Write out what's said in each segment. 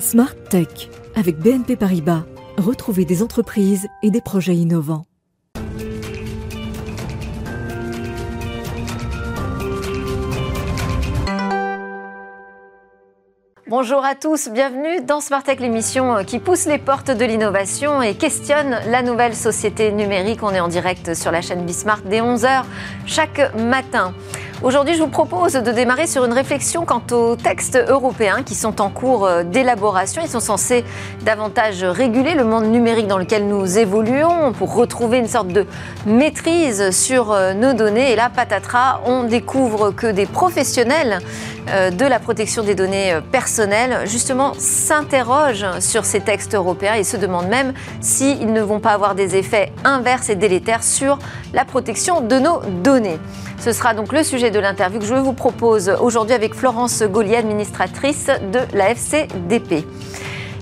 Smart Tech avec BNP Paribas. Retrouvez des entreprises et des projets innovants. Bonjour à tous, bienvenue dans Smart Tech, l'émission qui pousse les portes de l'innovation et questionne la nouvelle société numérique. On est en direct sur la chaîne Bismart dès 11h chaque matin. Aujourd'hui, je vous propose de démarrer sur une réflexion quant aux textes européens qui sont en cours euh, d'élaboration. Ils sont censés davantage réguler le monde numérique dans lequel nous évoluons pour retrouver une sorte de maîtrise sur euh, nos données. Et là, patatras, on découvre que des professionnels euh, de la protection des données personnelles, justement, s'interrogent sur ces textes européens et se demandent même s'ils ne vont pas avoir des effets inverses et délétères sur la protection de nos données. Ce sera donc le sujet de l'interview que je vous propose aujourd'hui avec Florence Gaulier, administratrice de la FCDP.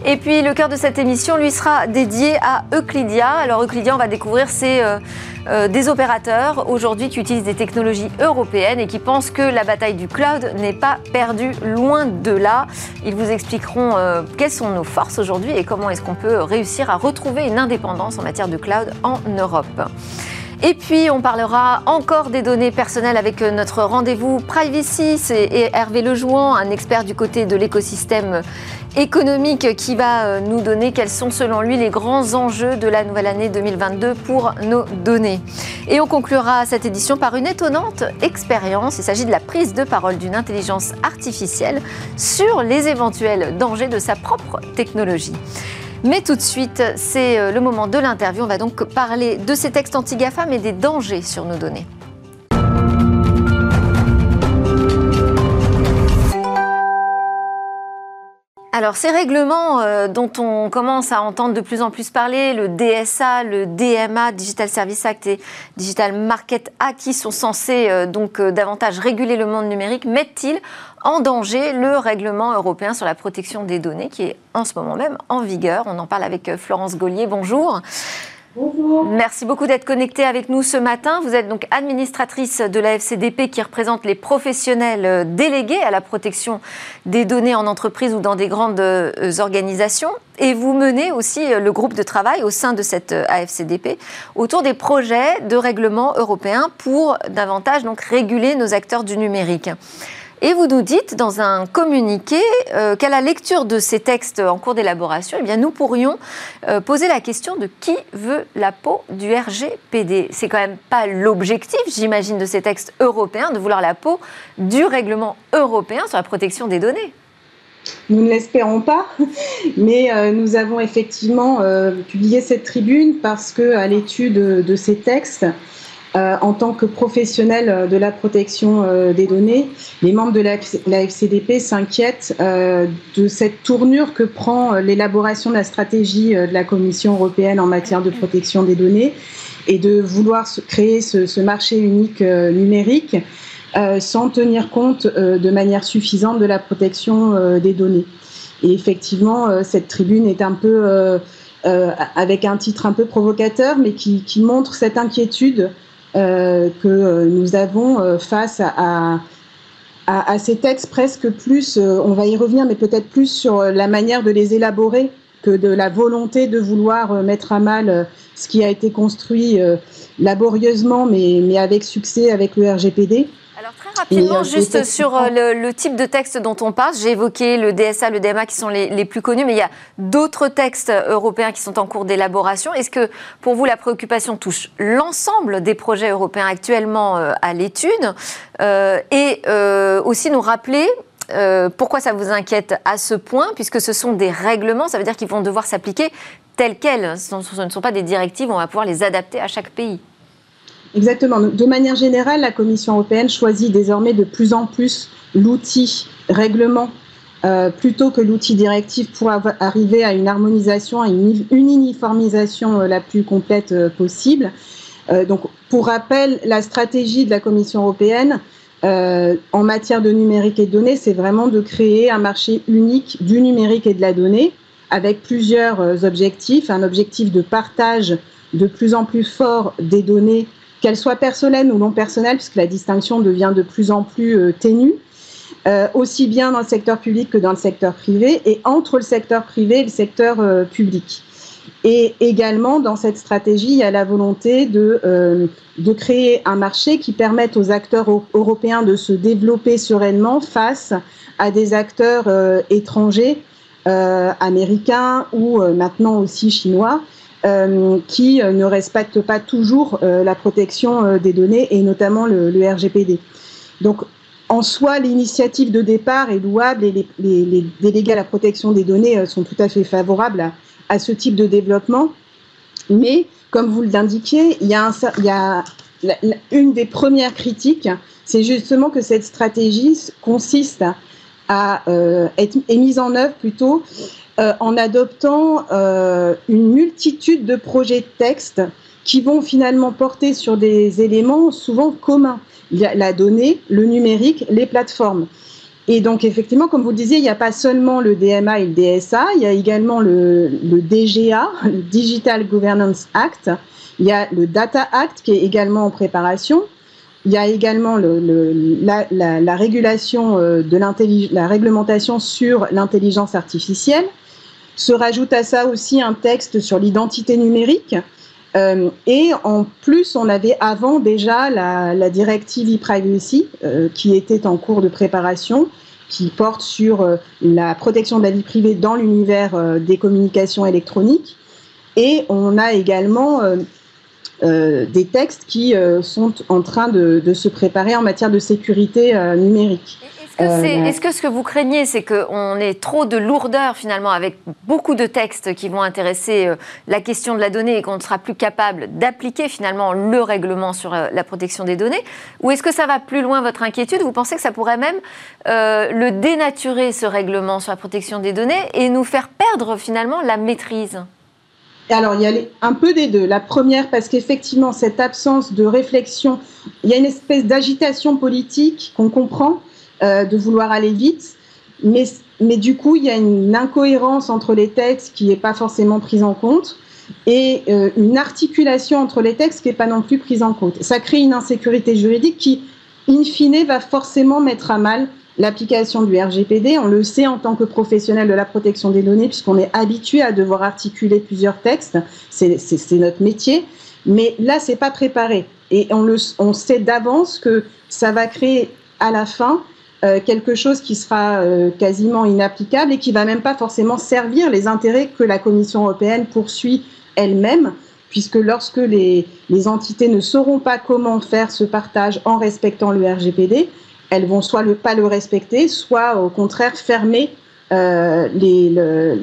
Et puis le cœur de cette émission lui sera dédié à Euclidia. Alors Euclidia, on va découvrir c'est euh, euh, des opérateurs aujourd'hui qui utilisent des technologies européennes et qui pensent que la bataille du cloud n'est pas perdue loin de là. Ils vous expliqueront euh, quelles sont nos forces aujourd'hui et comment est-ce qu'on peut réussir à retrouver une indépendance en matière de cloud en Europe. Et puis, on parlera encore des données personnelles avec euh, notre rendez-vous Privacy. C'est Hervé Lejouan, un expert du côté de l'écosystème économique, qui va euh, nous donner quels sont, selon lui, les grands enjeux de la nouvelle année 2022 pour nos données. Et on conclura cette édition par une étonnante expérience. Il s'agit de la prise de parole d'une intelligence artificielle sur les éventuels dangers de sa propre technologie. Mais tout de suite, c'est euh, le moment de l'interview. On va donc parler de ces textes anti-GAFA, mais des dangers sur nos données. Alors ces règlements euh, dont on commence à entendre de plus en plus parler, le DSA, le DMA, Digital Service Act et Digital Market Act, qui sont censés euh, donc davantage réguler le monde numérique, mettent-ils en danger le règlement européen sur la protection des données qui est en ce moment même en vigueur. On en parle avec euh, Florence Gaulier. Bonjour. Bonjour. Merci beaucoup d'être connectée avec nous ce matin. Vous êtes donc administratrice de la FCDP qui représente les professionnels euh, délégués à la protection des données en entreprise ou dans des grandes euh, organisations. Et vous menez aussi le groupe de travail au sein de cette AFCDP autour des projets de règlement européen pour davantage donc réguler nos acteurs du numérique. Et vous nous dites dans un communiqué euh, qu'à la lecture de ces textes en cours d'élaboration, eh nous pourrions euh, poser la question de qui veut la peau du RGPD. C'est quand même pas l'objectif, j'imagine, de ces textes européens de vouloir la peau du règlement européen sur la protection des données. Nous ne l'espérons pas, mais euh, nous avons effectivement publié cette tribune parce que, à l'étude de ces textes, euh, en tant que professionnel euh, de la protection euh, des données, les membres de la, FCDP s'inquiètent de cette tournure que prend l'élaboration de la stratégie de la Commission européenne en matière de protection des données et de vouloir créer ce, marché unique numérique sans tenir compte de manière suffisante de la protection des données. Et effectivement, cette tribune est un peu avec un titre un peu provocateur, mais qui montre cette inquiétude que nous avons euh, face à, à, ces textes presque plus, euh, on va y revenir, mais peut-être plus sur la manière de les élaborer que de la volonté de vouloir mettre à mal ce qui a été construit laborieusement, mais, mais avec succès avec le RGPD rapidement, juste sur euh, le, type de texte dont on parle. J'ai évoqué le DSA, le DMA qui sont les, plus connus, mais il y a d'autres textes européens qui sont en cours d'élaboration. Est-ce que pour vous, la préoccupation touche l'ensemble des projets européens actuellement euh, à l'étude? Euh, et aussi nous rappeler pourquoi ça vous inquiète à ce point, puisque ce sont des règlements, ça veut dire qu'ils vont devoir s'appliquer tels quels. Ce ne sont pas des directives, on va pouvoir les adapter à chaque pays. Exactement. De manière générale, la Commission européenne choisit désormais de plus en plus l'outil règlement euh, plutôt que l'outil directif pour arriver à une harmonisation, à une, uniformisation euh, la plus complète euh, possible. donc, pour rappel, la stratégie de la Commission européenne en matière de numérique et de données, c'est vraiment de créer un marché unique du numérique et de la donnée avec plusieurs objectifs. Un objectif de partage de plus en plus fort des données qu'elle soit personnelle ou non personnelle, puisque la distinction devient de plus en plus euh, ténue. aussi bien dans le secteur public que dans le secteur privé, et entre le secteur privé et le secteur public. Et également, dans cette stratégie, il y a la volonté de, euh, de créer un marché qui permette aux acteurs européens de se développer sereinement face à des acteurs euh, étrangers, euh, américains ou maintenant aussi chinois, qui ne respectent pas toujours la protection des données et notamment le, RGPD. Donc, en soi, l'initiative de départ est louable et les, les, délégués à la protection des données sont tout à fait favorables à, ce type de développement. Mais, comme vous l'indiquiez, il y a, une des premières critiques, c'est justement que cette stratégie consiste à euh, être mise en œuvre plutôt euh, en adoptant euh, une multitude de projets de texte qui vont finalement porter sur des éléments souvent communs. Il y a la donnée, le numérique, les plateformes. Et donc, effectivement, comme vous le disiez, il n'y a pas seulement le DMA et le DSA, il y a également le, le, DGA, le Digital Governance Act, il y a le Data Act qui est également en préparation, il y a également le, le, la, la, la, régulation euh, de la réglementation sur l'intelligence artificielle. Se rajoute à ça aussi un texte sur l'identité numérique. Euh, et en plus, on avait avant déjà la, directive e-privacy euh, qui était en cours de préparation qui porte sur euh, la protection de la vie privée dans l'univers des communications électroniques. Et on a également des textes qui sont en train de, se préparer en matière de sécurité numérique. Est-ce que, ce que vous craignez, c'est qu'on ait trop de lourdeur finalement avec beaucoup de textes qui vont intéresser la question de la donnée et qu'on ne sera plus capable d'appliquer finalement le règlement sur la protection des données? Ou est-ce que ça va plus loin votre inquiétude? Vous pensez que ça pourrait même euh, le dénaturer, ce règlement sur la protection des données, et nous faire perdre finalement la maîtrise? Alors, il y a un peu des deux. La première, parce qu'effectivement, cette absence de réflexion, il y a une espèce d'agitation politique qu'on comprend, euh, de vouloir aller vite, mais, mais du coup, il y a une incohérence entre les textes qui n'est pas forcément prise en compte et euh, une articulation entre les textes qui n'est pas non plus prise en compte. Ça crée une insécurité juridique qui, in fine, va forcément mettre à mal l'application du RGPD. On le sait en tant que professionnel de la protection des données, puisqu'on est habitué à devoir articuler plusieurs textes. C'est notre métier. Mais là, c'est pas préparé. Et on, le, on sait d'avance que ça va créer à la fin euh, quelque chose qui sera euh, quasiment inapplicable et qui va même pas forcément servir les intérêts que la Commission européenne poursuit elle-même, puisque lorsque les, les entités ne sauront pas comment faire ce partage en respectant le RGPD, elles vont soit le, pas le respecter, soit au contraire fermer euh, les,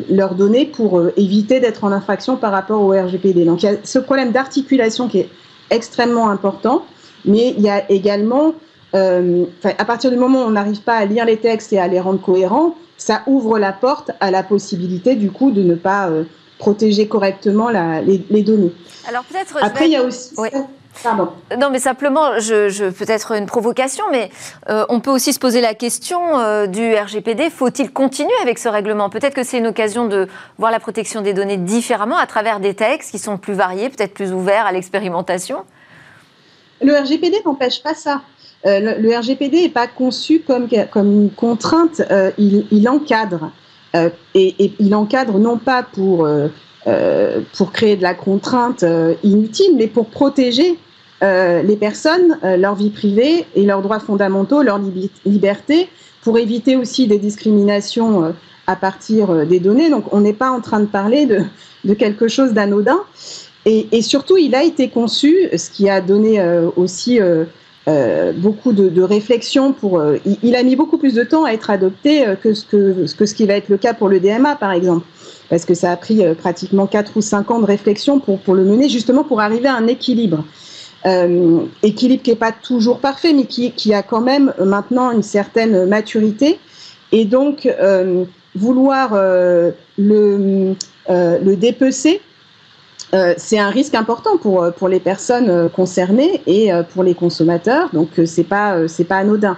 leurs données pour éviter d'être en infraction par rapport au RGPD. Donc il y a ce problème d'articulation qui est extrêmement important, mais il y a également, euh, à partir du moment où on n'arrive pas à lire les textes et à les rendre cohérents, ça ouvre la porte à la possibilité du coup de ne pas euh, protéger correctement la, les, les, données. Alors peut-être. Après, il y a aussi. Oui. Pardon. Non, mais simplement, je, je peut-être une provocation, mais euh, on peut aussi se poser la question euh, du RGPD. Faut-il continuer avec ce règlement? Peut-être que c'est une occasion de voir la protection des données différemment à travers des textes qui sont plus variés, peut-être plus ouverts à l'expérimentation? Le RGPD n'empêche pas ça. Euh, le, RGPD n'est pas conçu comme, comme une contrainte, euh, il, encadre. Euh, et, il encadre non pas pour pour créer de la contrainte inutile, mais pour protéger les personnes, leur vie privée et leurs droits fondamentaux, leur li liberté, pour éviter aussi des discriminations à partir des données. Donc on n'est pas en train de parler de, de quelque chose d'anodin. Et, surtout, il a été conçu, ce qui a donné aussi beaucoup de, de réflexion pour. Euh, il, il, a mis beaucoup plus de temps à être adopté euh, que, ce que, que ce qui va être le cas pour le DMA, par exemple parce que ça a pris euh, pratiquement 4 ou 5 ans de réflexion pour, pour le mener, justement pour arriver à un équilibre. Euh, équilibre qui n'est pas toujours parfait, mais qui, qui, a quand même maintenant une certaine maturité. Et donc, euh, vouloir euh, le, euh, le dépecer, euh, c'est un risque important pour, pour les personnes concernées et pour les consommateurs, donc c'est pas, pas anodin.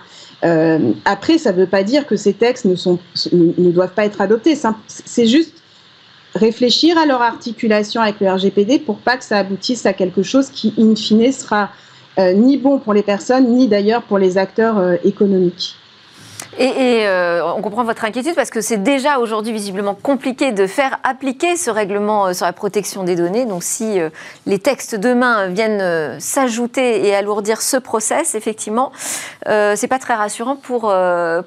après, ça ne veut pas dire que ces textes ne, doivent pas être adoptés, c'est juste réfléchir à leur articulation avec le RGPD pour pas que ça aboutisse à quelque chose qui, in fine, sera euh, ni bon pour les personnes, ni d'ailleurs pour les acteurs euh, économiques. Et, euh, on comprend votre inquiétude parce que c'est déjà aujourd'hui visiblement compliqué de faire appliquer ce règlement euh, sur la protection des données. Donc si euh, les textes demain viennent s'ajouter et alourdir ce process, effectivement, c'est pas très rassurant pour,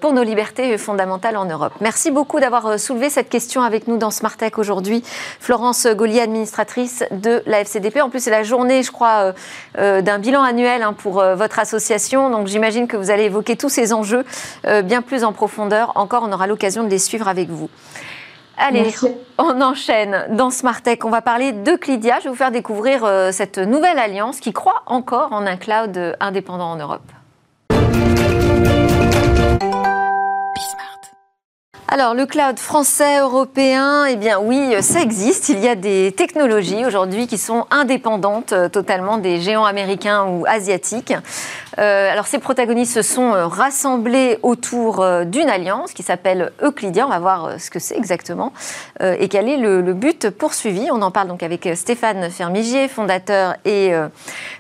pour nos libertés fondamentales en Europe. Merci beaucoup d'avoir soulevé cette question avec nous dans Smart Tech aujourd'hui. Florence Gaulier, administratrice de la FCDP. En plus, c'est la journée, je crois, d'un bilan annuel hein, pour votre association. Donc j'imagine que vous allez évoquer tous ces enjeux bien plus en profondeur. Encore, on aura l'occasion de les suivre avec vous. Allez, on enchaîne dans Smart Tech. On va parler de Clydia. Je vais vous faire découvrir euh, cette nouvelle alliance qui croit encore en un cloud indépendant en Europe. Alors, le cloud français, européen, eh bien oui, ça existe. Il y a des technologies aujourd'hui qui sont indépendantes euh, totalement des géants américains ou asiatiques. Euh, alors, ces protagonistes se sont euh, rassemblés autour d'une alliance qui s'appelle Euclidia. On va voir ce que c'est exactement et quel est le, but poursuivi. On en parle donc avec Stéphane Fermigier, fondateur et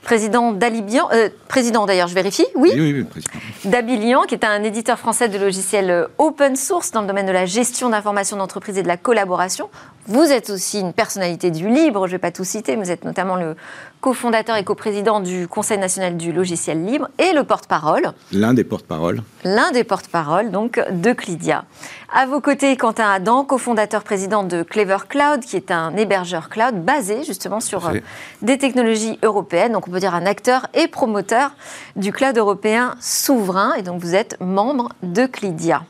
président d'Alibian. président d'ailleurs, je vérifie Oui, oui, oui président. D'Abilian, qui est un éditeur français de logiciels open source dans le domaine de la gestion d'informations d'entreprise et de la collaboration. Vous êtes aussi une personnalité du libre, je ne vais pas tout citer, mais vous êtes notamment le cofondateur et coprésident du Conseil national du logiciel libre et le porte-parole. L'un des porte-paroles. L'un des porte-paroles, donc, de Clydia. À vos côtés, Quentin Adam, cofondateur président de Clever Cloud, qui est un hébergeur cloud basé justement sur euh, des technologies européennes. Donc, on peut dire un acteur et promoteur du cloud européen souverain. Et donc, vous êtes membre de Clydia.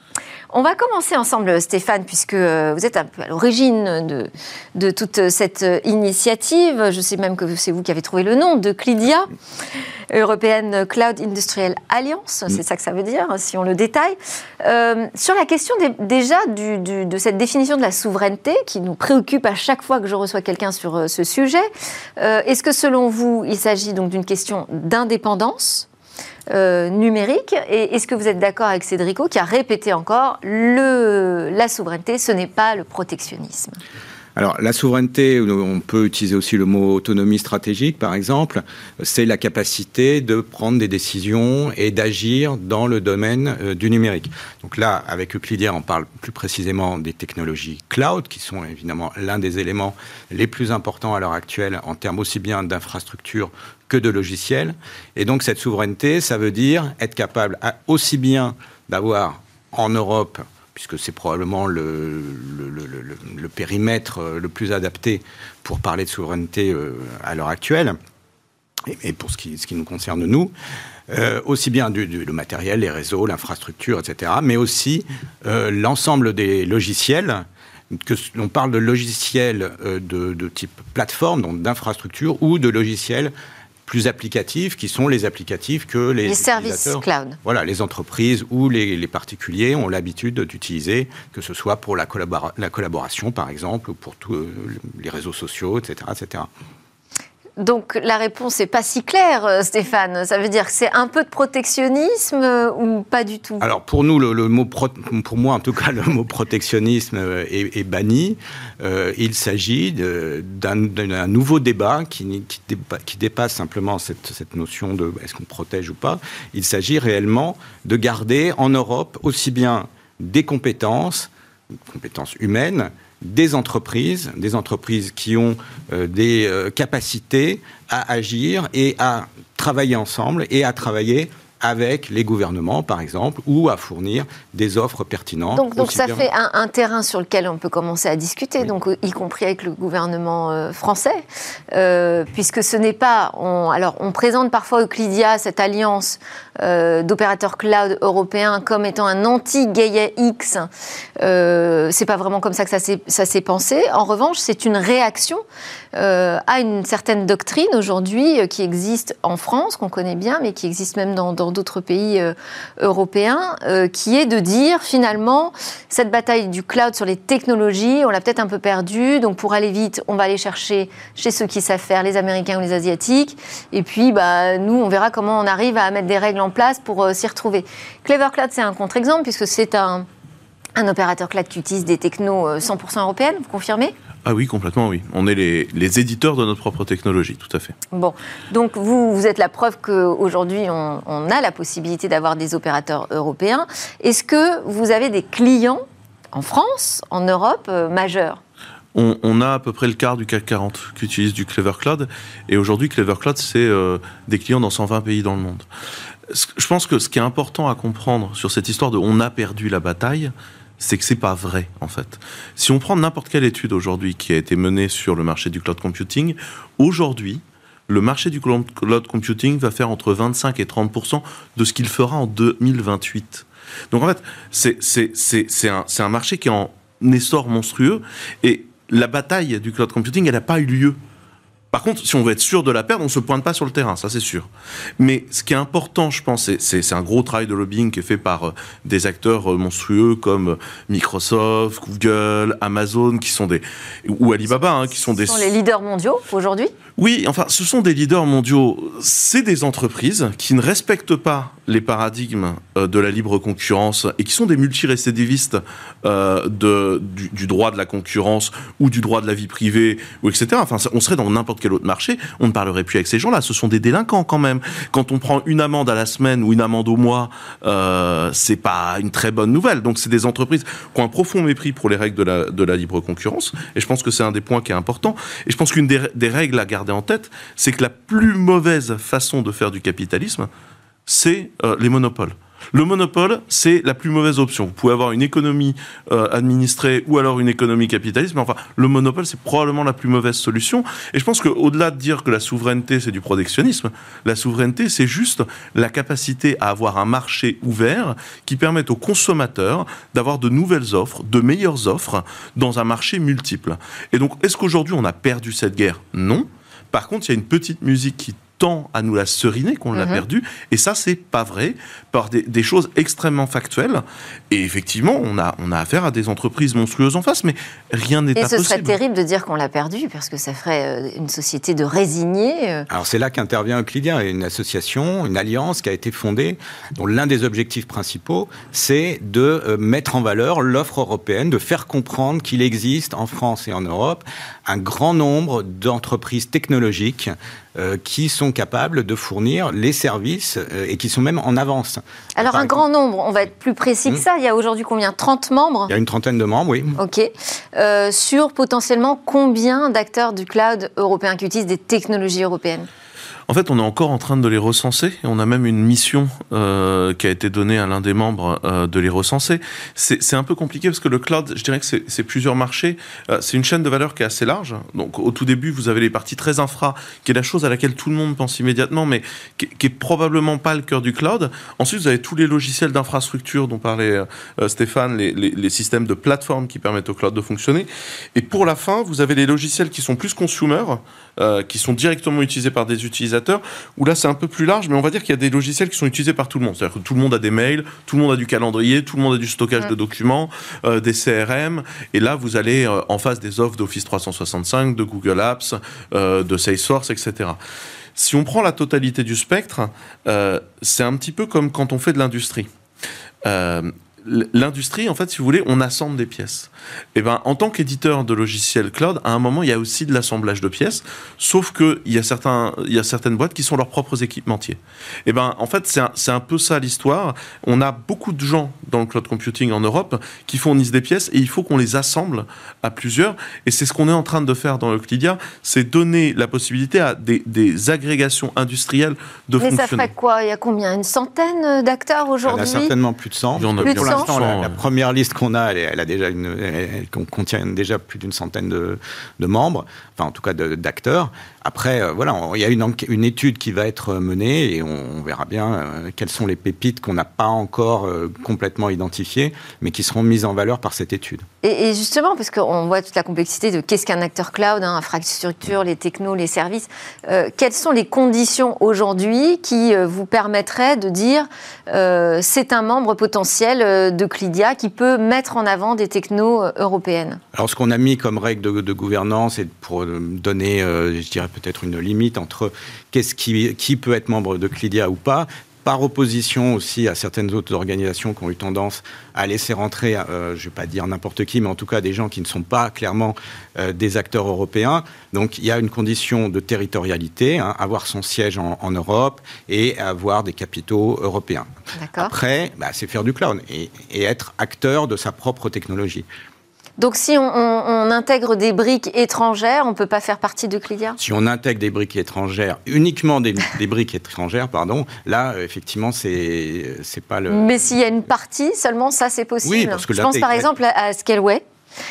On va commencer ensemble, Stéphane, puisque euh, vous êtes un peu à l'origine de, toute cette initiative. Je sais même que c'est vous qui avez trouvé le nom de Clydia, European Cloud Industrial Alliance, c'est ça que ça veut dire, si on le détaille. Euh, sur la question déjà de cette définition de la souveraineté, qui nous préoccupe à chaque fois que je reçois quelqu'un sur euh, ce sujet, est-ce que selon vous, il s'agit donc d'une question d'indépendance euh, numérique. Et est-ce que vous êtes d'accord avec Cédrico qui a répété encore le, la souveraineté, ce n'est pas le protectionnisme? Alors, la souveraineté, on peut utiliser aussi le mot autonomie stratégique, par exemple, c'est la capacité de prendre des décisions et d'agir dans le domaine euh, du numérique. Donc là, avec Euclidia, on parle plus précisément des technologies cloud, qui sont évidemment l'un des éléments les plus importants à l'heure actuelle en termes aussi bien d'infrastructures que de logiciels. Et donc, cette souveraineté, ça veut dire être capable aussi bien d'avoir en Europe puisque c'est probablement le, périmètre euh, le plus adapté pour parler de souveraineté euh, à l'heure actuelle, et, pour ce qui, nous concerne nous, euh, aussi bien du, le matériel, les réseaux, l'infrastructure, etc., mais aussi l'ensemble des logiciels. Que l'on parle de logiciels de, de, type plateforme, donc d'infrastructure, ou de logiciels plus applicatifs, qui sont les applicatifs que les, les services cloud. Voilà, les entreprises ou les, particuliers ont l'habitude d'utiliser, que ce soit pour la, la, collaboration, par exemple, ou pour tous euh, les réseaux sociaux, etc., etc. Donc la réponse n'est pas si claire, euh, Stéphane. Ça veut dire que c'est un peu de protectionnisme euh, ou pas du tout? Alors pour nous, le, mot pour moi en tout cas, le mot protectionnisme euh, est, banni. il s'agit d'un nouveau débat qui, dépasse simplement cette, cette notion de est-ce qu'on protège ou pas. Il s'agit réellement de garder en Europe aussi bien des compétences, compétences humaines, des entreprises, des entreprises qui ont euh, des euh, capacités à agir et à travailler ensemble et à travailler avec les gouvernements, par exemple, ou à fournir des offres pertinentes. Donc, donc ça fait un, terrain sur lequel on peut commencer à discuter, donc y compris avec le gouvernement euh, français, euh, puisque ce n'est pas. On, alors, on présente parfois Euclidia, cette alliance euh, d'opérateurs cloud européens, comme étant un anti-Gaia X. c'est pas vraiment comme ça que ça s'est pensé. En revanche, c'est une réaction à une certaine doctrine aujourd'hui qui existe en France, qu'on connaît bien, mais qui existe même dans d'autres pays euh, européens, euh, qui est de dire finalement, cette bataille du cloud sur les technologies, on l'a peut-être un peu perdue, donc pour aller vite, on va aller chercher chez ceux qui savent faire, les Américains ou les Asiatiques, et puis bah, nous, on verra comment on arrive à mettre des règles en place pour euh, s'y retrouver. Clever Cloud, c'est un contre-exemple, puisque c'est un Un opérateur cloud qui utilise des technos 100% européennes, vous confirmez? Ah oui, complètement, oui. On est les, éditeurs de notre propre technologie, tout à fait. Bon, donc vous, vous êtes la preuve qu'aujourd'hui, on, on a la possibilité d'avoir des opérateurs européens. Est-ce que vous avez des clients en France, en Europe, euh, majeurs? On, a à peu près le quart du CAC 40 qui utilise du Clever Cloud. Et aujourd'hui, Clever Cloud, c'est euh, des clients dans 120 pays dans le monde. Je pense que ce qui est important à comprendre sur cette histoire de on a perdu la bataille, c'est que c'est pas vrai en fait. Si on prend n'importe quelle étude aujourd'hui qui a été menée sur le marché du cloud computing, aujourd'hui, le marché du cloud computing va faire entre 25 et 30% de ce qu'il fera en 2028. Donc en fait, c'est un, un marché qui est en essor monstrueux et la bataille du cloud computing, elle n'a pas eu lieu par contre, si on veut être sûr de la perdre, on ne se pointe pas sur le terrain, ça c'est sûr. Mais ce qui est important, je pense, c'est un gros travail de lobbying qui est fait par euh, des acteurs euh, monstrueux comme euh, Microsoft, Google, Amazon, qui sont des ou Alibaba, hein, qui sont des. Ce sont les leaders mondiaux aujourd'hui. Oui, enfin, ce sont des leaders mondiaux. C'est des entreprises qui ne respectent pas les paradigmes de la libre concurrence et qui sont des multirécidivistes euh, du, droit de la concurrence ou du droit de la vie privée ou etc. Enfin, on serait dans n'importe quel autre marché, on ne parlerait plus avec ces gens-là. Ce sont des délinquants quand même. Quand on prend une amende à la semaine ou une amende au mois, euh, c'est pas une très bonne nouvelle. Donc c'est des entreprises qui ont un profond mépris pour les règles de la, libre concurrence. Et je pense que c'est un des points qui est important. Et je pense qu'une des règles à garder en tête, c'est que la plus mauvaise façon de faire du capitalisme, c'est euh, les monopoles. Le monopole, c'est la plus mauvaise option. Vous pouvez avoir une économie euh, administrée ou alors une économie capitaliste, mais enfin, le monopole, c'est probablement la plus mauvaise solution. Et je pense qu'au-delà de dire que la souveraineté, c'est du protectionnisme, la souveraineté, c'est juste la capacité à avoir un marché ouvert qui permette aux consommateurs d'avoir de nouvelles offres, de meilleures offres dans un marché multiple. Et donc, est-ce qu'aujourd'hui, on a perdu cette guerre? Non. Par contre, il y a une petite musique qui tant à nous la seriner qu'on l'a mhm. perdu. Et ça, c'est pas vrai, par des, choses extrêmement factuelles. Et effectivement, on a, on a affaire à des entreprises monstrueuses en face, mais rien n'est impossible. Et ce serait terrible de dire qu'on l'a perdu, parce que ça ferait euh, une société de résignés. Euh. Alors c'est là qu'intervient Euclidia, une association, une alliance qui a été fondée, dont l'un des objectifs principaux, c'est de euh, mettre en valeur l'offre européenne, de faire comprendre qu'il existe en France et en Europe un grand nombre d'entreprises technologiques qui sont capables de fournir les services et qui sont même en avance. Alors un grand nombre, on va être plus précis que hmm. ça, il y a aujourd'hui combien? 30 membres? Il y a une trentaine de membres, oui. Ok. Euh, sur potentiellement combien d'acteurs du cloud européen qui utilisent des technologies européennes? En fait, on est encore en train de les recenser. On a même une mission euh, qui a été donnée à l'un des membres euh, de les recenser. C'est un peu compliqué parce que le cloud, je dirais que c'est plusieurs marchés. Euh, c'est une chaîne de valeur qui est assez large. Donc, au tout début, vous avez les parties très infra, qui est la chose à laquelle tout le monde pense immédiatement, mais qui, qui est probablement pas le cœur du cloud. Ensuite, vous avez tous les logiciels d'infrastructure dont parlait euh, Stéphane, les, les, les, systèmes de plateforme qui permettent au cloud de fonctionner. Et pour la fin, vous avez les logiciels qui sont plus consumer, euh, qui sont directement utilisés par des utilisateurs, où là c'est un peu plus large, mais on va dire qu'il y a des logiciels qui sont utilisés par tout le monde. C'est-à-dire que tout le monde a des mails, tout le monde a du calendrier, tout le monde a du stockage de documents, euh, des CRM, et là vous allez euh, en face des offres d'Office 365, de Google Apps, de Salesforce, etc. Si on prend la totalité du spectre, c'est un petit peu comme quand on fait de l'industrie l'industrie, en fait, si vous voulez, on assemble des pièces. Et eh ben, en tant qu'éditeur de logiciels cloud, à un moment, il y a aussi de l'assemblage de pièces, sauf que il y a certains, il y a certaines boîtes qui sont leurs propres équipementiers. Et eh ben, en fait, c'est un, un, peu ça l'histoire. On a beaucoup de gens dans le cloud computing en Europe qui fournissent des pièces et il faut qu'on les assemble à plusieurs. Et c'est ce qu'on est en train de faire dans Euclidia, c'est donner la possibilité à des, des agrégations industrielles de Mais fonctionner. Mais ça ferait quoi? Il y a combien? Une centaine d'acteurs aujourd'hui? Il y en a certainement plus de 100. plus de 100 la, première liste qu'on a, elle, a déjà une, elle, contient déjà plus d'une centaine de, de, membres, enfin en tout cas d'acteurs. Après, euh, voilà, il y a une, une, étude qui va être menée et on, verra bien euh, quelles sont les pépites qu'on n'a pas encore euh, complètement identifiées, mais qui seront mises en valeur par cette étude. Et, justement, parce qu'on voit toute la complexité de qu'est-ce qu'un acteur cloud, hein, infrastructure, les technos, les services, quelles sont les conditions aujourd'hui qui vous permettraient de dire c'est un membre potentiel de Clidia qui peut mettre en avant des technos européennes? Alors, ce qu'on a mis comme règle de, de gouvernance et pour donner, je dirais, peut-être une limite entre qu'est-ce qui, qui peut être membre de Clidia ou pas par opposition aussi à certaines autres organisations qui ont eu tendance à laisser rentrer, je ne vais pas dire n'importe qui, mais en tout cas des gens qui ne sont pas clairement des acteurs européens. Donc il y a une condition de territorialité, hein, avoir son siège en, Europe et avoir des capitaux européens. Après, bah, c'est faire du cloud et, et être acteur de sa propre technologie. Donc si on, intègre des briques étrangères, on ne peut pas faire partie de Clidia Si on intègre des briques étrangères, uniquement des, briques étrangères, pardon, là, effectivement, c'est c'est pas le... Mais s'il y a une partie seulement, ça, c'est possible. Oui, parce que Je pense par exemple à Scaleway.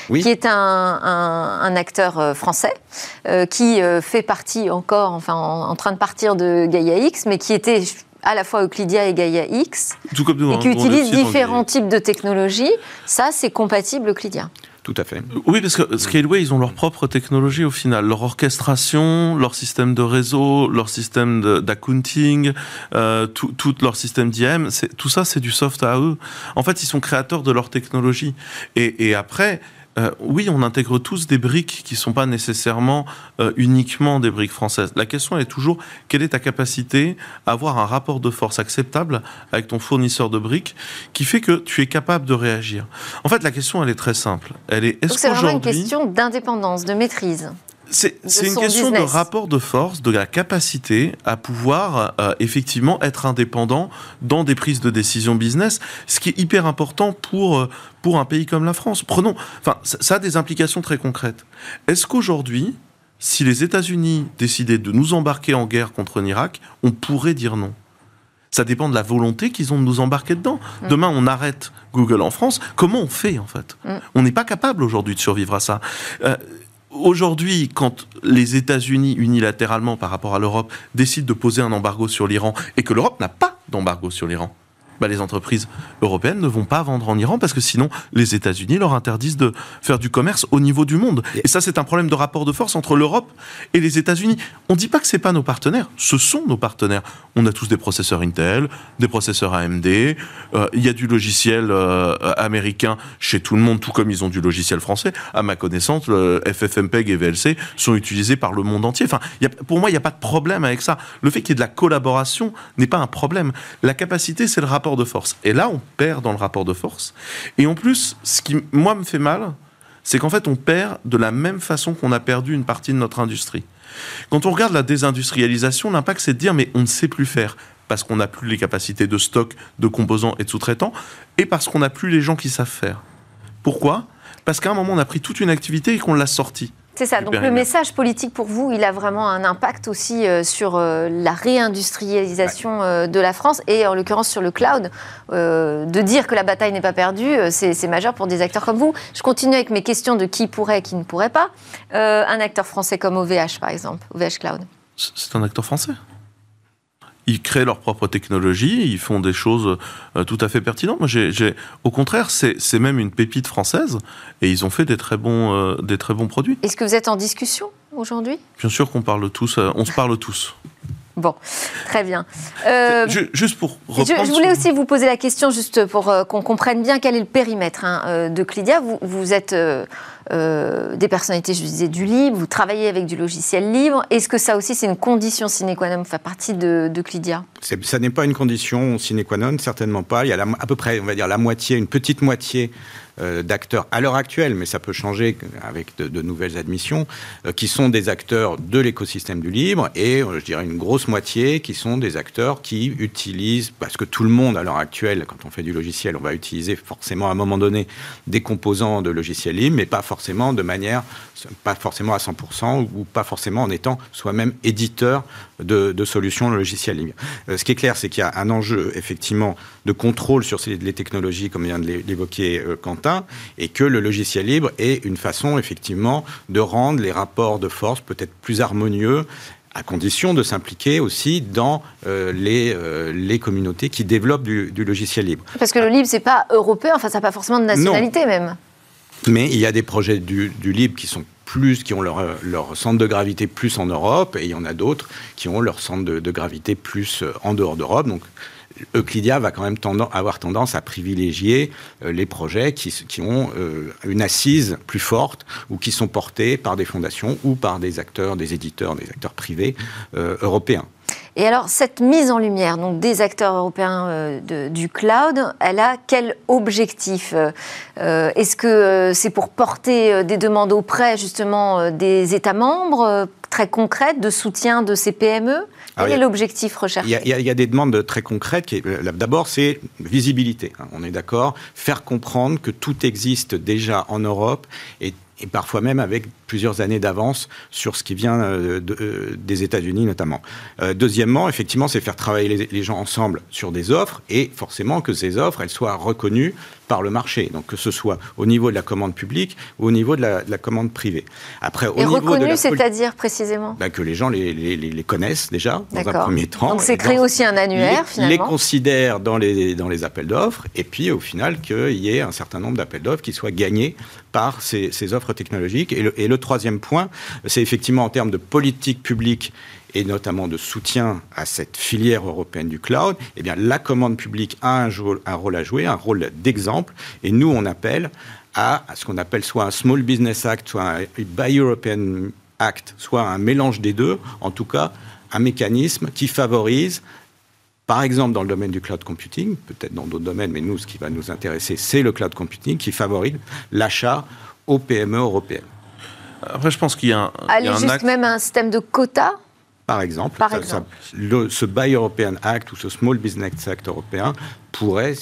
qui est un, acteur euh, français, euh, qui euh, fait partie encore, enfin, en, train de partir de Gaia X, mais qui était à la fois Euclidia et Gaia X, et qui utilise différents types de technologies. Ça, c'est compatible Euclidia. Fait. Oui, parce que Scaleway, ils ont leur propre technologie au final, leur orchestration, leur système de réseau, leur système d'accounting, euh, tout, leur système d'IM, tout ça, c'est du soft à eux. En fait, ils sont créateurs de leur technologie. Et après, euh, oui, on intègre tous des briques qui ne sont pas nécessairement euh, uniquement des briques françaises. La question est toujours quelle est ta capacité à avoir un rapport de force acceptable avec ton fournisseur de briques qui fait que tu es capable de réagir? En fait, la question, elle est très simple. Elle est est-ce c'est vraiment une question d'indépendance, de maîtrise? C'est une question de rapport de force, de la capacité à pouvoir euh, effectivement être indépendant dans des prises de décision business, ce qui est hyper important pour, euh, pour un pays comme la France. Prenons, enfin, ça, a des implications très concrètes. Est-ce qu'aujourd'hui, si les États-Unis décidaient de nous embarquer en guerre contre l'Irak, on pourrait dire non? Ça dépend de la volonté qu'ils ont de nous embarquer dedans. Mm. Demain, on arrête Google en France. Comment on fait, en fait? Mm. On n'est pas capable aujourd'hui de survivre à ça. Euh, Aujourd'hui, quand les États-Unis unilatéralement par rapport à l'Europe décident de poser un embargo sur l'Iran et que l'Europe n'a pas d'embargo sur l'Iran, bah, les entreprises européennes ne vont pas vendre en Iran parce que sinon les États-Unis leur interdisent de faire du commerce au niveau du monde. Et ça, c'est un problème de rapport de force entre l'Europe et les États-Unis. On ne dit pas que c'est pas nos partenaires, ce sont nos partenaires. On a tous des processeurs Intel, des processeurs AMD, euh, il y a du logiciel euh, américain chez tout le monde, tout comme ils ont du logiciel français. À ma connaissance, le FFmpeg et VLC sont utilisés par le monde entier. Enfin, pour moi, il n'y a pas de problème avec ça. Le fait qu'il y ait de la collaboration n'est pas un problème. La capacité, c'est le de force. Et là, on perd dans le rapport de force. Et en plus, ce qui, moi, me fait mal, c'est qu'en fait, on perd de la même façon qu'on a perdu une partie de notre industrie. Quand on regarde la désindustrialisation, l'impact, c'est de dire, mais on ne sait plus faire parce qu'on n'a plus les capacités de stock, de composants et de sous-traitants, et parce qu'on n'a plus les gens qui savent faire. Pourquoi? Parce qu'à un moment, on a pris toute une activité et qu'on l'a sortie. C'est ça. Donc le message politique pour vous, il a vraiment un impact aussi euh, sur euh, la réindustrialisation euh, de la France et en l'occurrence sur le cloud. de dire que la bataille n'est pas perdue, c'est majeur pour des acteurs comme vous. Je continue avec mes questions de qui pourrait et qui ne pourrait pas. un acteur français comme OVH par exemple, OVH Cloud. C'est un acteur français? Ils créent leur propre technologie, ils font des choses euh, tout à fait pertinentes. Moi, j'ai, au contraire, c'est même une pépite française et ils ont fait des très bons, euh, des très bons produits. Est-ce que vous êtes en discussion aujourd'hui? Bien sûr qu'on parle tous, euh, on se parle tous. Bon, très bien. juste pour reprendre... Je, voulais aussi vous poser la question, juste pour qu'on comprenne bien quel est le périmètre hein, de Clydia. Vous, vous êtes euh, des personnalités, je disais, du libre, vous travaillez avec du logiciel libre. Est-ce que ça aussi, c'est une condition sine qua non, faire partie de, de Clydia Ça n'est pas une condition sine qua non, certainement pas. Il y a à peu près, on va dire, la moitié, une petite moitié euh, d'acteurs à l'heure actuelle, mais ça peut changer avec de, nouvelles admissions, euh, qui sont des acteurs de l'écosystème du libre et euh, je dirais une grosse moitié qui sont des acteurs qui utilisent, parce que tout le monde à l'heure actuelle, quand on fait du logiciel, on va utiliser forcément à un moment donné des composants de logiciel libre, mais pas forcément de manière, pas forcément à 100% ou pas forcément en étant soi-même éditeur de, de solutions logicielles libres. ce qui est clair, c'est qu'il y a un enjeu effectivement de contrôle sur les technologies, comme vient de l'évoquer Quentin et que le logiciel libre est une façon effectivement de rendre les rapports de force peut-être plus harmonieux à condition de s'impliquer aussi dans euh, les, euh, les communautés qui développent du, logiciel libre. Parce que le libre, c'est pas européen, enfin, ça n'a pas forcément de nationalité même. Mais il y a des projets du, libre qui sont plus, qui ont leur, leur, centre de gravité plus en Europe, et il y en a d'autres qui ont leur centre de, de gravité plus euh, en dehors d'Europe. Donc, Euclidia va quand même avoir tendance à privilégier euh, les projets qui, ont euh, une assise plus forte ou qui sont portés par des fondations ou par des acteurs, des éditeurs, des acteurs privés euh, européens. Et alors, cette mise en lumière des acteurs européens du cloud, elle a quel objectif Est-ce que c'est pour porter des demandes auprès justement des États membres très concrètes de soutien de ces PME quel est l'objectif recherché il y, a, des demandes très concrètes. D'abord, c'est visibilité. Hein, on est d'accord. Faire comprendre que tout existe déjà en Europe et et parfois même avec plusieurs années d'avance sur ce qui vient euh, euh, des États-Unis notamment. Euh, deuxièmement, effectivement, c'est faire travailler les, gens ensemble sur des offres et forcément que ces offres, elles soient reconnues par le marché. Donc que ce soit au niveau de la commande publique ou au niveau de la, commande privée. Après, au et reconnues, c'est-à-dire précisément ben, Que les gens les, les, connaissent déjà dans un premier temps. Donc c'est créer aussi un annuaire finalement. Les considèrent dans les, dans les appels d'offres et puis au final qu'il y ait un certain nombre d'appels d'offres qui soient gagnés par ces, ces offres technologiques. Et le, et le troisième point, c'est effectivement en termes de politique publique et notamment de soutien à cette filière européenne du cloud, eh bien, la commande publique a un, un rôle à jouer, un rôle d'exemple, et nous, on appelle à, ce qu'on appelle soit un Small Business Act, soit un Buy European Act, soit un mélange des deux, en tout cas, un mécanisme qui favorise par exemple, dans le domaine du cloud computing, peut-être dans d'autres domaines, mais nous, ce qui va nous intéresser, c'est le cloud computing qui favorise l'achat aux PME européennes. Après, je pense qu'il y a un. Aller juste même un système de quotas par exemple, ce Buy European Act ou ce Small Business Act européen pourrait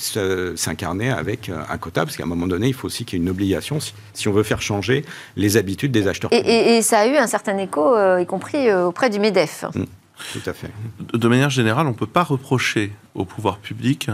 s'incarner avec euh, un quota, parce qu'à un moment donné, il faut aussi qu'il y ait une obligation si, on veut faire changer les habitudes des acheteurs. Et, et, ça a eu un certain écho, euh, y compris euh, auprès du MEDEF. Mmh, tout à fait. De manière générale, on ne peut pas reprocher au pouvoir public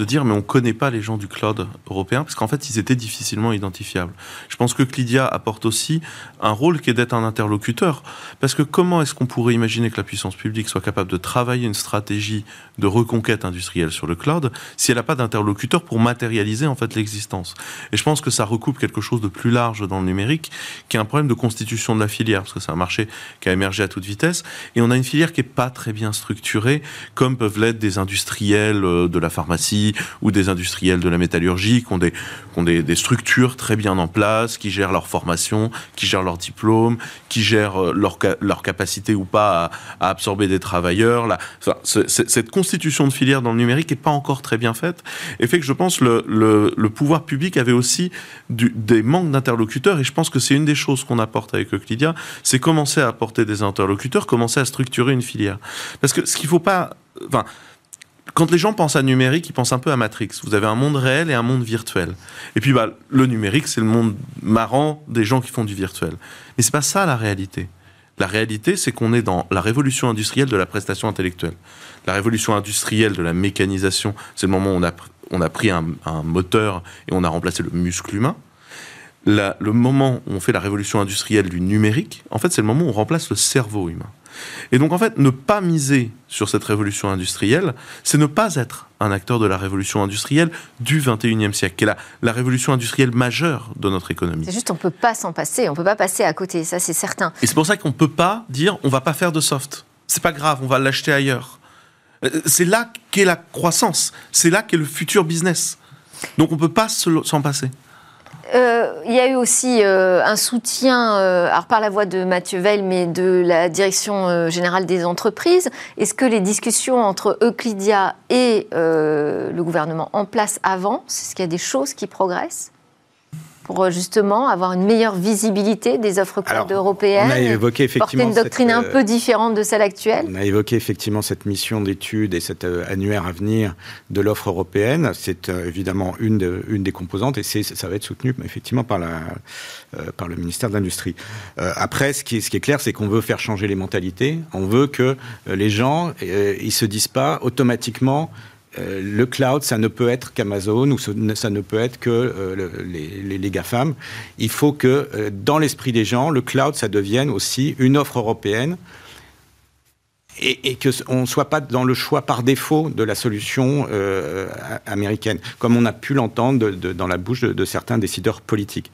de dire mais on connaît pas les gens du cloud européen parce qu'en fait ils étaient difficilement identifiables. Je pense que Clydia apporte aussi un rôle qui est d'être un interlocuteur parce que comment est-ce qu'on pourrait imaginer que la puissance publique soit capable de travailler une stratégie de reconquête industrielle sur le cloud si elle n'a pas d'interlocuteur pour matérialiser en fait l'existence? Et je pense que ça recoupe quelque chose de plus large dans le numérique qui est un problème de constitution de la filière parce que c'est un marché qui a émergé à toute vitesse et on a une filière qui est pas très bien structurée comme peuvent l'être des industriels euh, de la pharmacie ou des industriels de la métallurgie qui ont des, ont des, structures très bien en place, qui gèrent leur formation, qui gèrent leur diplôme, qui gèrent euh, leur, leur capacité ou pas à, absorber des travailleurs. Cette constitution de filière dans le numérique n'est pas encore très bien faite et fait que je pense le, le, le pouvoir public avait aussi du, des manques d'interlocuteurs et je pense que c'est une des choses qu'on apporte avec Euclidia, c'est commencer à apporter des interlocuteurs, commencer à structurer une filière. Parce que ce qu'il ne faut pas... Enfin, quand les gens pensent à numérique, ils pensent un peu à Matrix. Vous avez un monde réel et un monde virtuel. Et puis, bah, le numérique, c'est le monde marrant des gens qui font du virtuel. Mais c'est pas ça la réalité. La réalité, c'est qu'on est dans la révolution industrielle de la prestation intellectuelle. La révolution industrielle de la mécanisation, c'est le moment où on a, on a pris un, moteur et on a remplacé le muscle humain. le moment où on fait la révolution industrielle du numérique, en fait, c'est le moment où on remplace le cerveau humain. Et donc en fait, ne pas miser sur cette révolution industrielle, c'est ne pas être un acteur de la révolution industrielle du 21e siècle, qui est la, la révolution industrielle majeure de notre économie. C'est juste, on ne peut pas s'en passer, on ne peut pas passer à côté, ça c'est certain. Et c'est pour ça qu'on ne peut pas dire, on ne va pas faire de soft. C'est pas grave, on va l'acheter ailleurs. Euh, c'est là qu'est la croissance, c'est là qu'est le futur business. Donc on ne peut pas s'en passer. Euh, il y a eu aussi euh, un soutien, euh, alors par la voix de Mathieu Veil, mais de la Direction générale des entreprises. Est-ce que les discussions entre Euclidia et le gouvernement en place avant, est-ce qu'il y a des choses qui progressent? Pour euh, justement avoir une meilleure visibilité des offres cloud européennes On a évoqué effectivement porter une doctrine un euh, peu différente de celle actuelle. On a évoqué effectivement cette mission d'étude et cet euh, annuaire à venir de l'offre européenne. C'est évidemment une, une des composantes et ça va être soutenu effectivement par, la, par le ministère de l'Industrie. après, ce qui, est, ce qui est clair, c'est qu'on veut faire changer les mentalités. On veut que les gens, ils se disent pas automatiquement euh, le cloud, ça ne peut être qu'Amazon ou ça ne peut être que euh, les, les, GAFAM. Il faut que, euh, dans l'esprit des gens, le cloud, ça devienne aussi une offre européenne et, et qu'on ne soit pas dans le choix par défaut de la solution américaine, comme on a pu l'entendre dans la bouche de, certains décideurs politiques.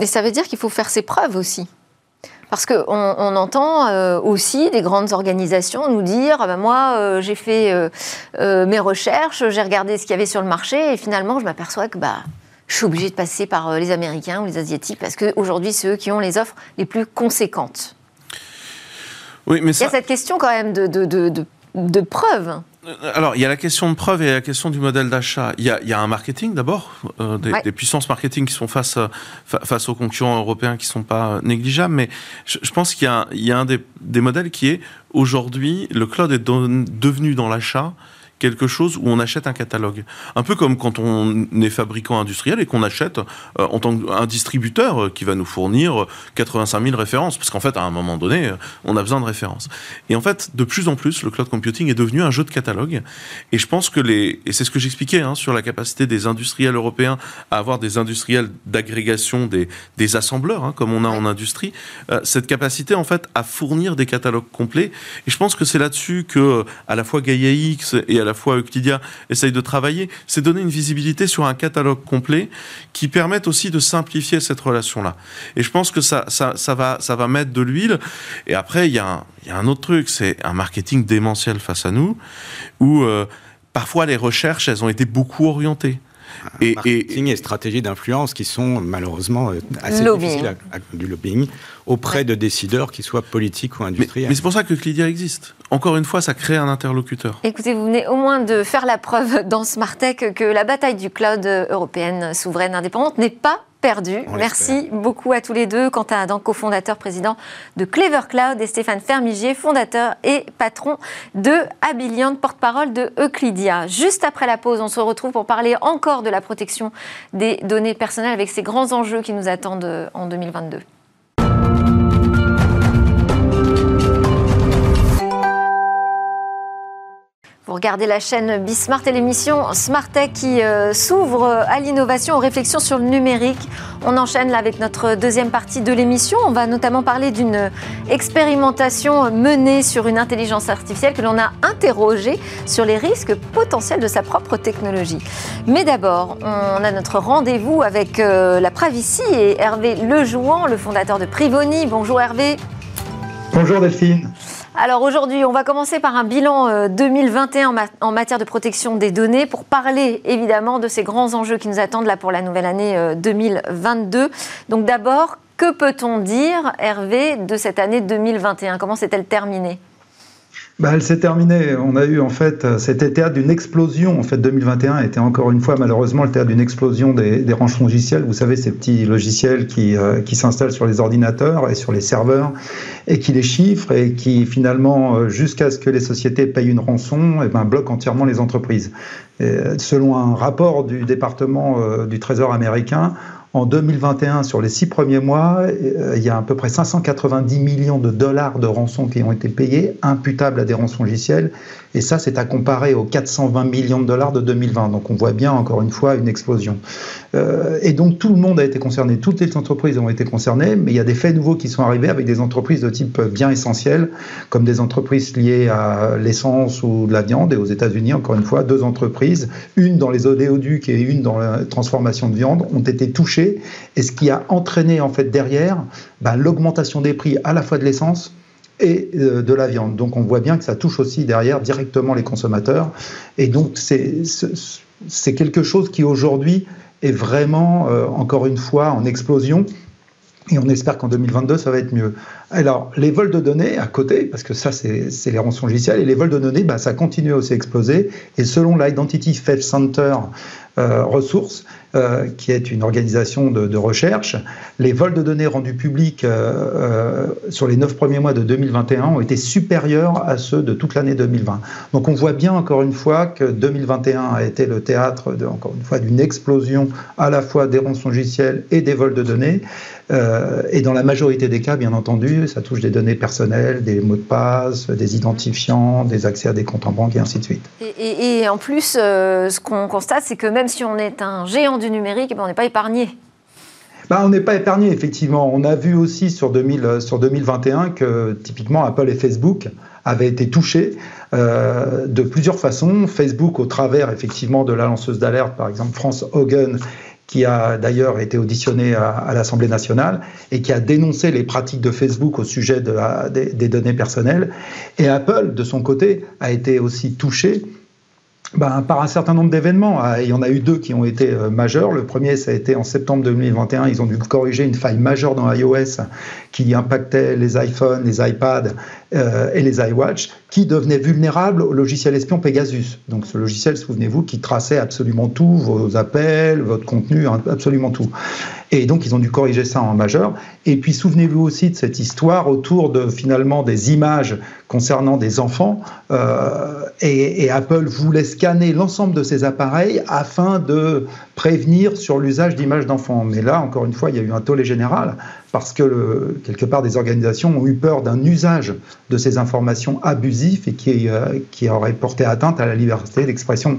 Et ça veut dire qu'il faut faire ses preuves aussi. Parce qu'on on entend euh, aussi des grandes organisations nous dire ah ben moi, euh, j'ai fait euh, mes recherches, j'ai regardé ce qu'il y avait sur le marché, et finalement, je m'aperçois que bah, je suis obligé de passer par les Américains ou les Asiatiques, parce qu'aujourd'hui, c'est eux qui ont les offres les plus conséquentes. Oui, mais ça... Il y a cette question quand même de, de, de de preuve euh, alors, il y a la question de preuve et la question du modèle d'achat. Il, y a un marketing d'abord, euh, des, puissances marketing qui sont face, face aux concurrents européens qui ne sont pas négligeables, mais je, pense qu'il y a, un des, des, modèles qui est aujourd'hui, le cloud est devenu dans l'achat quelque chose où on achète un catalogue. Un peu comme quand on est fabricant industriel et qu'on achète euh, en tant qu'un distributeur euh, qui va nous fournir 85 000 références. Parce qu'en fait, à un moment donné, euh, on a besoin de références. Et en fait, de plus en plus, le cloud computing est devenu un jeu de catalogue. Et je pense que les, et c'est ce que j'expliquais hein, sur la capacité des industriels européens à avoir des industriels d'agrégation, des, des assembleurs, hein, comme on a en industrie, cette capacité en fait à fournir des catalogues complets. Et je pense que c'est là-dessus que à la fois Gaia X et à la fois Euclidia essaye de travailler, c'est donner une visibilité sur un catalogue complet qui permette aussi de simplifier cette relation-là. Et je pense que ça, ça, va, ça va mettre de l'huile. Et après, il y, a un, autre truc, c'est un marketing démentiel face à nous, où euh, parfois les recherches, elles ont été beaucoup orientées et, marketing et, stratégies d'influence qui sont malheureusement euh, assez difficiles à, du lobbying auprès de décideurs, qui soient politiques ou industriels. Mais, c'est pour ça que Clydia existe. Encore une fois, ça crée un interlocuteur. Écoutez, vous venez au moins de faire la preuve dans Smartech que la bataille du cloud européenne souveraine indépendante n'est pas perdu. Merci beaucoup à tous les deux. Quentin Adam, cofondateur, président de Clever Cloud, et Stéphane Fermigier, fondateur et patron de Abiliant, porte-parole de Euclidia. Juste après la pause, on se retrouve pour parler encore de la protection des données personnelles avec ces grands enjeux qui nous attendent en 2022. Vous regardez la chaîne Bismart et l'émission Smart Tech qui euh, s'ouvre à l'innovation, aux réflexions sur le numérique. On enchaîne là avec notre deuxième partie de l'émission. On va notamment parler d'une expérimentation menée sur une intelligence artificielle que l'on a interrogée sur les risques potentiels de sa propre technologie. Mais d'abord, on a notre rendez-vous avec euh, la Pravici et Hervé Lejouan, le fondateur de Privoni. Bonjour Hervé. Bonjour Delphine. Alors aujourd'hui, on va commencer par un bilan 2021 euh, en matière de protection des données pour parler évidemment de ces grands enjeux qui nous attendent là pour la nouvelle année 2022. Euh, Donc d'abord, que peut-on dire, Hervé, de cette année 2021 Comment s'est-elle terminée? Bah, elle s'est terminée. On a eu en fait, c'était théâtre d'une explosion. En fait, 2021 était encore une fois malheureusement le théâtre d'une explosion des, des ranches logiciels. Vous savez, ces petits logiciels qui, euh, qui s'installent sur les ordinateurs et sur les serveurs et qui les chiffrent et qui finalement, euh, jusqu'à ce que les sociétés payent une rançon, et eh ben, bloquent entièrement les entreprises. selon un rapport du département euh, du Trésor américain, en 2021, sur les six premiers mois, euh, il y a à peu près 590 millions de dollars de rançons qui ont été payés, imputables à des rançons logicielles. Et ça, c'est à comparer aux 420 millions de dollars de 2020. Donc on voit bien, encore une fois, une explosion. Euh, et donc tout le monde a été concerné, toutes les entreprises ont été concernées, mais il y a des faits nouveaux qui sont arrivés avec des entreprises de type bien essentiel, comme des entreprises liées à l'essence ou de la viande. Et aux États-Unis, encore une fois, deux entreprises, une dans les odéoducs et une dans la transformation de viande, ont été touchées. Et ce qui a entraîné en fait derrière ben, l'augmentation des prix à la fois de l'essence et euh, de la viande. Donc on voit bien que ça touche aussi derrière directement les consommateurs. Et donc c'est quelque chose qui aujourd'hui est vraiment, euh, encore une fois, en explosion. Et on espère qu'en 2022, ça va être mieux. Alors, les vols de données à côté, parce que ça, c'est les rançons logicielles, et les vols de données, bah, ça continue aussi à exploser. Et selon l'Identity Theft Center euh, Ressources, euh, qui est une organisation de, recherche, les vols de données rendus publics euh, euh, sur les neuf premiers mois de 2021 ont été supérieurs à ceux de toute l'année 2020. Donc on voit bien encore une fois que 2021 a été le théâtre, encore une fois, d'une explosion à la fois des rançongiciels et des vols de données. et dans la majorité des cas, bien entendu, ça touche des données personnelles, des mots de passe, des identifiants, des accès à des comptes en banque et ainsi de suite. Et, et en plus, ce qu'on constate, c'est que même si on est un géant du numérique, ben, on n'est pas épargné. Ben, on n'est pas épargné, effectivement. On a vu aussi sur, 2000, sur 2021 que typiquement Apple et Facebook avaient été touchés euh, de plusieurs façons. Facebook au travers effectivement de la lanceuse d'alerte, par exemple France Hogan, qui a d'ailleurs été auditionné à, l'Assemblée nationale et qui a dénoncé les pratiques de Facebook au sujet de des, des données personnelles. Et Apple, de son côté, a été aussi touché ben, par un certain nombre d'événements. Ah, il y en a eu deux qui ont été euh, majeurs. Le premier, ça a été en septembre 2021. Ils ont dû corriger une faille majeure dans iOS qui impactait les iPhones, les iPads euh, et les iWatch, qui devenaient vulnérables au logiciel espion Pegasus. Donc ce logiciel, souvenez-vous, qui traçait absolument tout, vos appels, votre contenu, hein, absolument tout. Et donc ils ont dû corriger ça en majeur. Et puis souvenez-vous aussi de cette histoire autour de finalement des images concernant des enfants. Euh, et, et, Apple voulait scanner l'ensemble de ces appareils afin de prévenir sur l'usage d'images d'enfants. Mais là, encore une fois, il y a eu un tollé général parce que quelque part des organisations ont eu peur d'un usage de ces informations abusif et qui, euh, aurait porté atteinte à la liberté d'expression.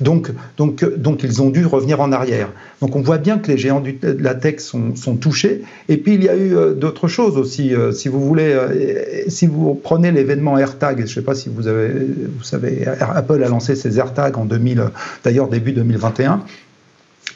Donc, ils ont dû revenir en arrière. Donc on voit bien que les géants de la tech sont, sont touchés. Et puis il y a eu euh, d'autres choses aussi. Euh, si vous voulez, euh, si vous prenez l'événement AirTag, je ne sais pas si vous avez, vous savez, Apple a lancé ses AirTags en 2000, d'ailleurs début 2021.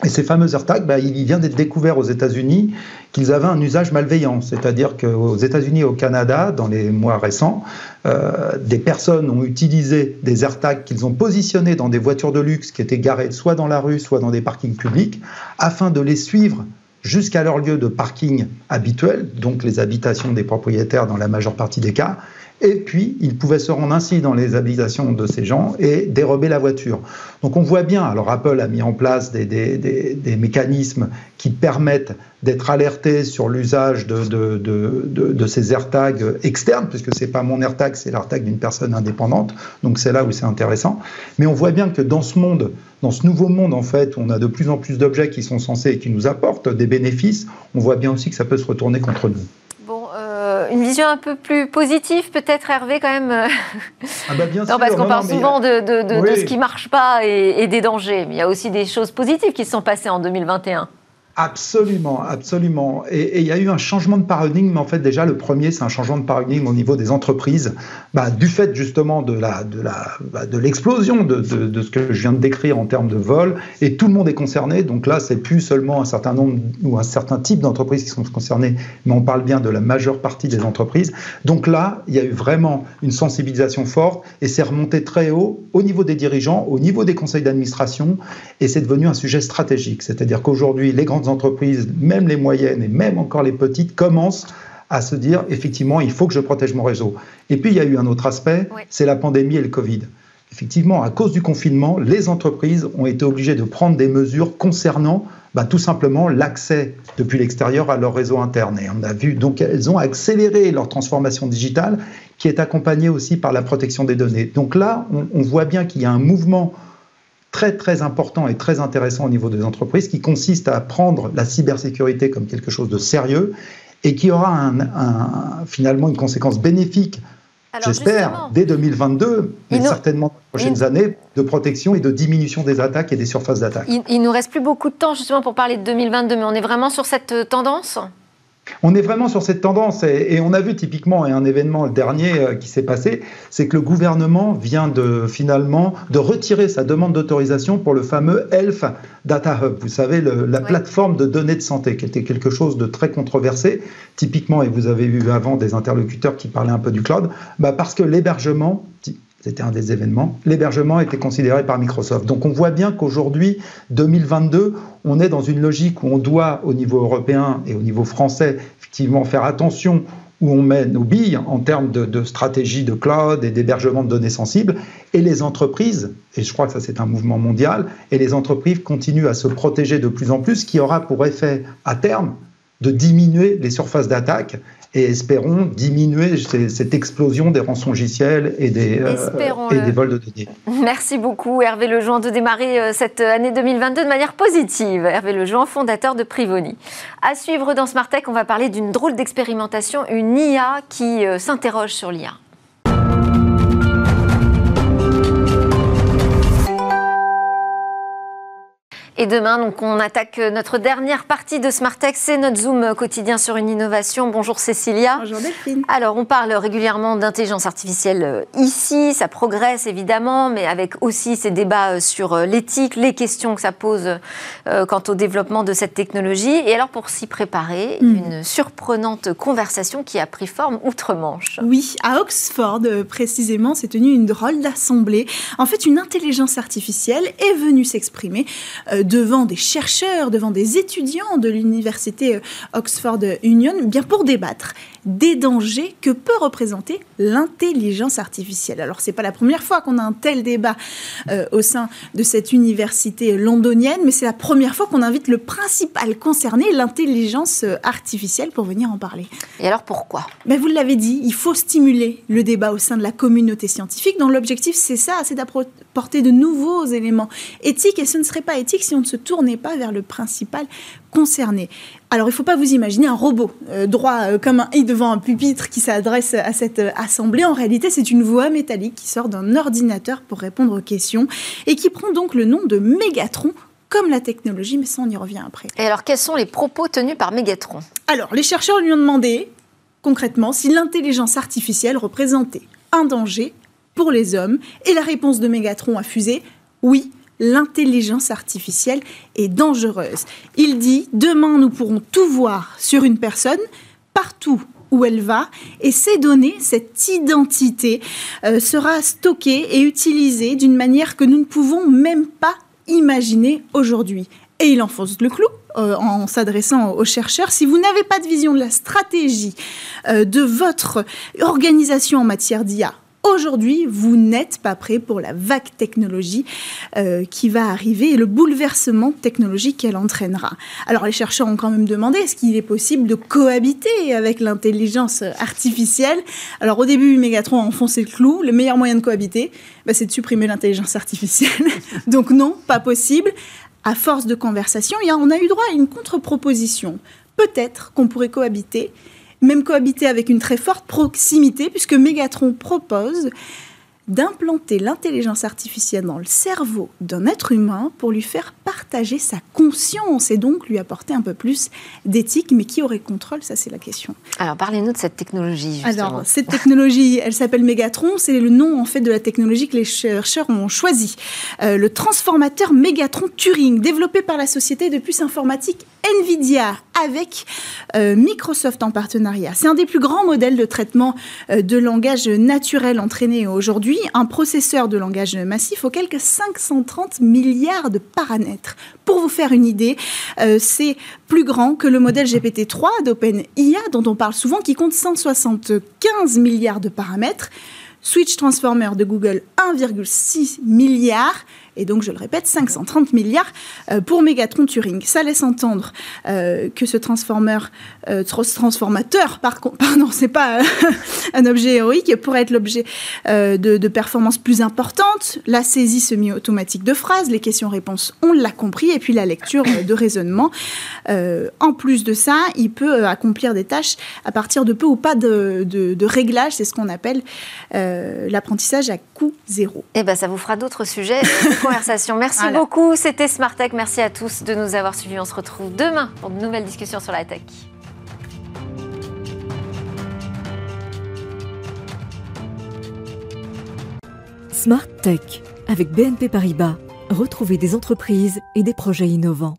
Et ces fameux AirTags, bah, il vient d'être découvert aux États-Unis qu'ils avaient un usage malveillant. C'est-à-dire qu'aux États-Unis et au Canada, dans les mois récents, euh, des personnes ont utilisé des AirTags qu'ils ont positionnés dans des voitures de luxe qui étaient garées soit dans la rue, soit dans des parkings publics, afin de les suivre jusqu'à leur lieu de parking habituel, donc les habitations des propriétaires dans la majeure partie des cas, et puis ils pouvaient se rendre ainsi dans les habitations de ces gens et dérober la voiture. Donc on voit bien, alors Apple a mis en place des, mécanismes qui permettent d'être alertés sur l'usage de, ces AirTags externes, puisque ce n'est pas mon AirTag, c'est l'AirTag d'une personne indépendante, donc c'est là où c'est intéressant. Mais on voit bien que dans ce monde, dans ce nouveau monde en fait, où on a de plus en plus d'objets qui sont censés et qui nous apportent des bénéfices, on voit bien aussi que ça peut se retourner contre nous. Euh, une vision un peu plus positive, peut-être, Hervé, quand même ah bah bien non, Parce qu'on parle souvent de, de, de, oui. de, ce qui ne marche pas et, et, des dangers. Mais il y a aussi des choses positives qui se sont passées en 2021. Absolument, absolument. Et, il y a eu un changement de paradigme. En fait, déjà, le premier, c'est un changement de paradigme au niveau des entreprises, bah, du fait justement de la, de la, bah, de l'explosion de, de, ce que je viens de décrire en termes de vol. Et tout le monde est concerné. Donc là, c'est plus seulement un certain nombre ou un certain type d'entreprises qui sont concernées, mais on parle bien de la majeure partie des entreprises. Donc là, il y a eu vraiment une sensibilisation forte et c'est remonté très haut au niveau des dirigeants, au niveau des conseils d'administration, et c'est devenu un sujet stratégique. C'est-à-dire qu'aujourd'hui, les grandes entreprises, même les moyennes et même encore les petites, commencent à se dire effectivement, il faut que je protège mon réseau. Et puis il y a eu un autre aspect, oui. c'est la pandémie et le Covid. Effectivement, à cause du confinement, les entreprises ont été obligées de prendre des mesures concernant bah, tout simplement l'accès depuis l'extérieur à leur réseau interne. Et on a vu donc elles ont accéléré leur transformation digitale qui est accompagnée aussi par la protection des données. Donc là, on, on voit bien qu'il y a un mouvement très très important et très intéressant au niveau des entreprises qui consiste à prendre la cybersécurité comme quelque chose de sérieux et qui aura un, un, finalement une conséquence bénéfique, j'espère, dès 2022, mais nous, certainement dans les prochaines il, années, de protection et de diminution des attaques et des surfaces d'attaque. Il, il nous reste plus beaucoup de temps justement pour parler de 2022, mais on est vraiment sur cette tendance? On est vraiment sur cette tendance et, et, on a vu typiquement et un événement le dernier euh, qui s'est passé, c'est que le gouvernement vient de finalement de retirer sa demande d'autorisation pour le fameux Health Data Hub. Vous savez le, la plateforme de données de santé qui était quelque chose de très controversé. Typiquement et vous avez eu avant des interlocuteurs qui parlaient un peu du cloud, bah parce que l'hébergement c'était un des événements. L'hébergement était considéré par Microsoft. Donc on voit bien qu'aujourd'hui, 2022, on est dans une logique où on doit, au niveau européen et au niveau français, effectivement faire attention où on met nos billes en termes de, de stratégie de cloud et d'hébergement de données sensibles. Et les entreprises, et je crois que ça c'est un mouvement mondial, et les entreprises continuent à se protéger de plus en plus, ce qui aura pour effet à terme de diminuer les surfaces d'attaque et espérons diminuer cette explosion des rançongiciels et des, euh, et des vols de données. Merci beaucoup Hervé Lejean de démarrer euh, cette année 2022 de manière positive. Hervé Lejean, fondateur de Privoni. À suivre dans Smart Tech, on va parler d'une drôle d'expérimentation, une IA qui euh, s'interroge sur l'IA. Et demain, donc, on attaque notre dernière partie de Smart Tech, c'est notre Zoom quotidien sur une innovation. Bonjour Cécilia. Bonjour Delphine. Alors, on parle régulièrement d'intelligence artificielle euh, ici, ça progresse évidemment, mais avec aussi ces débats euh, sur euh, l'éthique, les questions que ça pose quant au développement de cette technologie. Et alors, pour s'y préparer, hmm. une surprenante conversation qui a pris forme outre-Manche. Oui, à Oxford précisément, s'est tenue une drôle d'assemblée. En fait, une intelligence artificielle est venue s'exprimer devant des chercheurs, devant des étudiants de l'université Oxford Union, bien pour débattre des dangers que peut représenter l'intelligence artificielle. Alors c'est pas la première fois qu'on a un tel débat euh, au sein de cette université londonienne, mais c'est la première fois qu'on invite le principal concerné, l'intelligence artificielle, pour venir en parler. Et alors pourquoi? Mais Vous l'avez dit, il faut stimuler le débat au sein de la communauté scientifique, dont l'objectif c'est ça, c'est d'apporter de nouveaux éléments éthiques, et ce ne serait pas éthique si on ne se tournait pas vers le principal concerné. Alors, il ne faut pas vous imaginer un robot euh, droit euh, comme un i devant un pupitre qui s'adresse à cette euh, assemblée. En réalité, c'est une voix métallique qui sort d'un ordinateur pour répondre aux questions et qui prend donc le nom de Mégatron comme la technologie, mais ça, on y revient après. Et alors, quels sont les propos tenus par Mégatron Alors, les chercheurs lui ont demandé, concrètement, si l'intelligence artificielle représentait un danger pour les hommes. Et la réponse de Mégatron a fusé oui, l'intelligence artificielle est dangereuse. Il dit, demain nous pourrons tout voir sur une personne, partout où elle va, et ces données, cette identité, euh, sera stockée et utilisée d'une manière que nous ne pouvons même pas imaginer aujourd'hui. Et il enfonce le clou euh, en s'adressant aux chercheurs. Si vous n'avez pas de vision de la stratégie euh, de votre organisation en matière d'IA, Aujourd'hui, vous n'êtes pas prêt pour la vague technologie euh, qui va arriver et le bouleversement technologique qu'elle entraînera. Alors les chercheurs ont quand même demandé est-ce qu'il est possible de cohabiter avec l'intelligence artificielle? Alors au début, Megatron a enfoncé le clou. Le meilleur moyen de cohabiter, bah, c'est de supprimer l'intelligence artificielle. Donc non, pas possible. À force de conversation, on a eu droit à une contre-proposition. Peut-être qu'on pourrait cohabiter même cohabiter avec une très forte proximité, puisque Megatron propose d'implanter l'intelligence artificielle dans le cerveau d'un être humain pour lui faire partager sa conscience et donc lui apporter un peu plus d'éthique. Mais qui aurait contrôle? Ça, c'est la question. Alors, parlez-nous de cette technologie. Justement. Alors, cette technologie, elle s'appelle Megatron. C'est le nom, en fait, de la technologie que les chercheurs ont choisi. Euh, le transformateur Megatron Turing, développé par la société de puces informatiques NVIDIA avec euh, Microsoft en partenariat. C'est un des plus grands modèles de traitement euh, de langage naturel entraîné aujourd'hui, un processeur de langage massif auquel quelques 530 milliards de paramètres. Pour vous faire une idée, euh, c'est plus grand que le modèle GPT-3 d'OpenIA dont on parle souvent qui compte 175 milliards de paramètres. Switch Transformer de Google 1,6 milliard et donc je le répète 530 milliards euh, pour Megatron Turing. Ça laisse entendre euh, que ce transformer, euh, transformateur, par, pardon, c'est pas un objet héroïque, pourrait être l'objet de, performances plus importantes, la saisie semi-automatique de phrases, les questions-réponses, on l'a compris, et puis la lecture de raisonnement. en plus de ça, il peut accomplir des tâches à partir de peu ou pas de, de, de réglage, c'est ce qu'on appelle l'apprentissage à coût zéro. Eh ben, ça vous fera d'autres sujets conversation. Merci beaucoup. C'était Smart Tech. Merci à tous de nous avoir suivis. On se retrouve demain pour de nouvelles discussions sur la tech. Smart Tech avec BNP Paribas. Retrouvez des entreprises et des projets innovants.